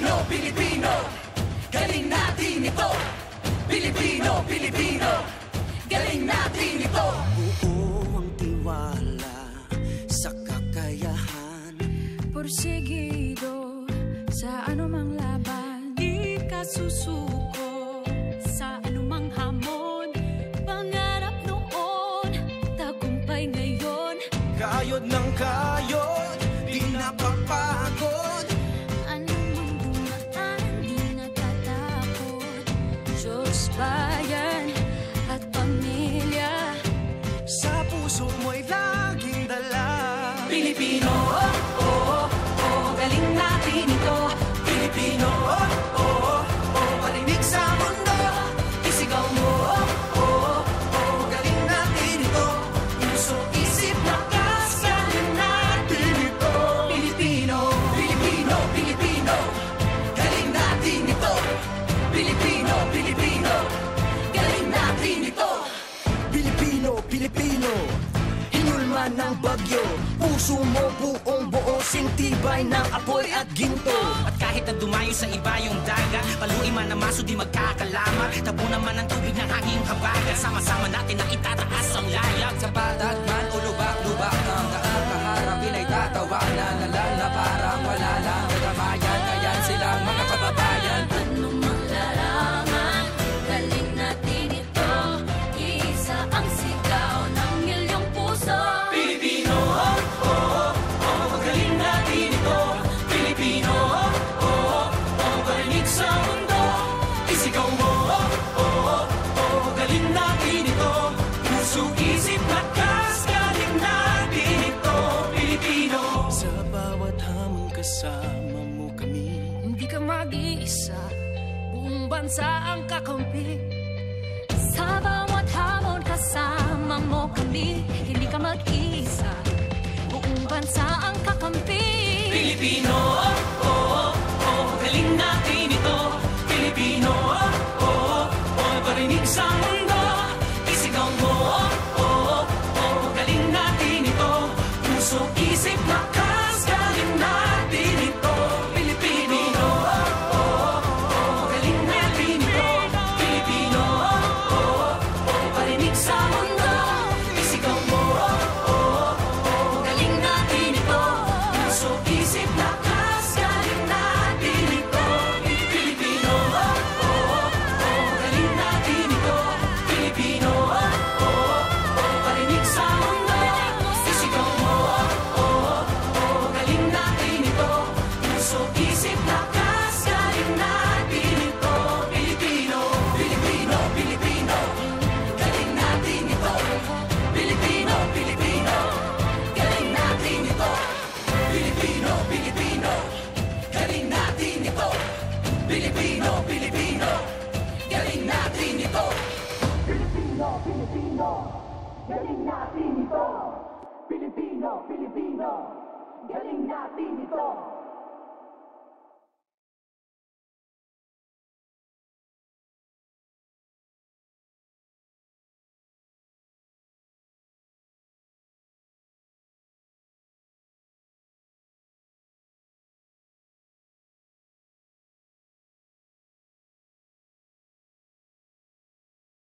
Pilipino Galing natin ito. Pilipino, Pilipino. Galing natin ito. Buo ang tiwala sa kakayahan. Porsigido sa anumang laban. Di ka susuko sa anumang hamon. Pangarap noon, tagumpay ngayon. Kayod ng Pilipino, Galing natin ito. Pilipino, Pilipino. Galing natin ito. Pilipino, Pilipino. Hinulman ng bagyo. Puso mo buong buo Sintibay ng apoy at ginto. At kahit na dumayo sa iba yung dagat Paluin man ang maso di magkakalamat. Tabo naman ang tubig ng hanging habagat Sama-sama natin na itataas ang layag Sa patat kasama mo kami. Hindi ka mag-iisa, buong bansa ang kakampi. Sa bawat hamon kasama mo kami. Hindi ka mag-iisa, buong bansa ang kakampi. Pilipino, Pilipino, Pilipino. Galing natin ito. Pilipino, Pilipino. Galing natin ito. Pilipino, Pilipino. Galing natin ito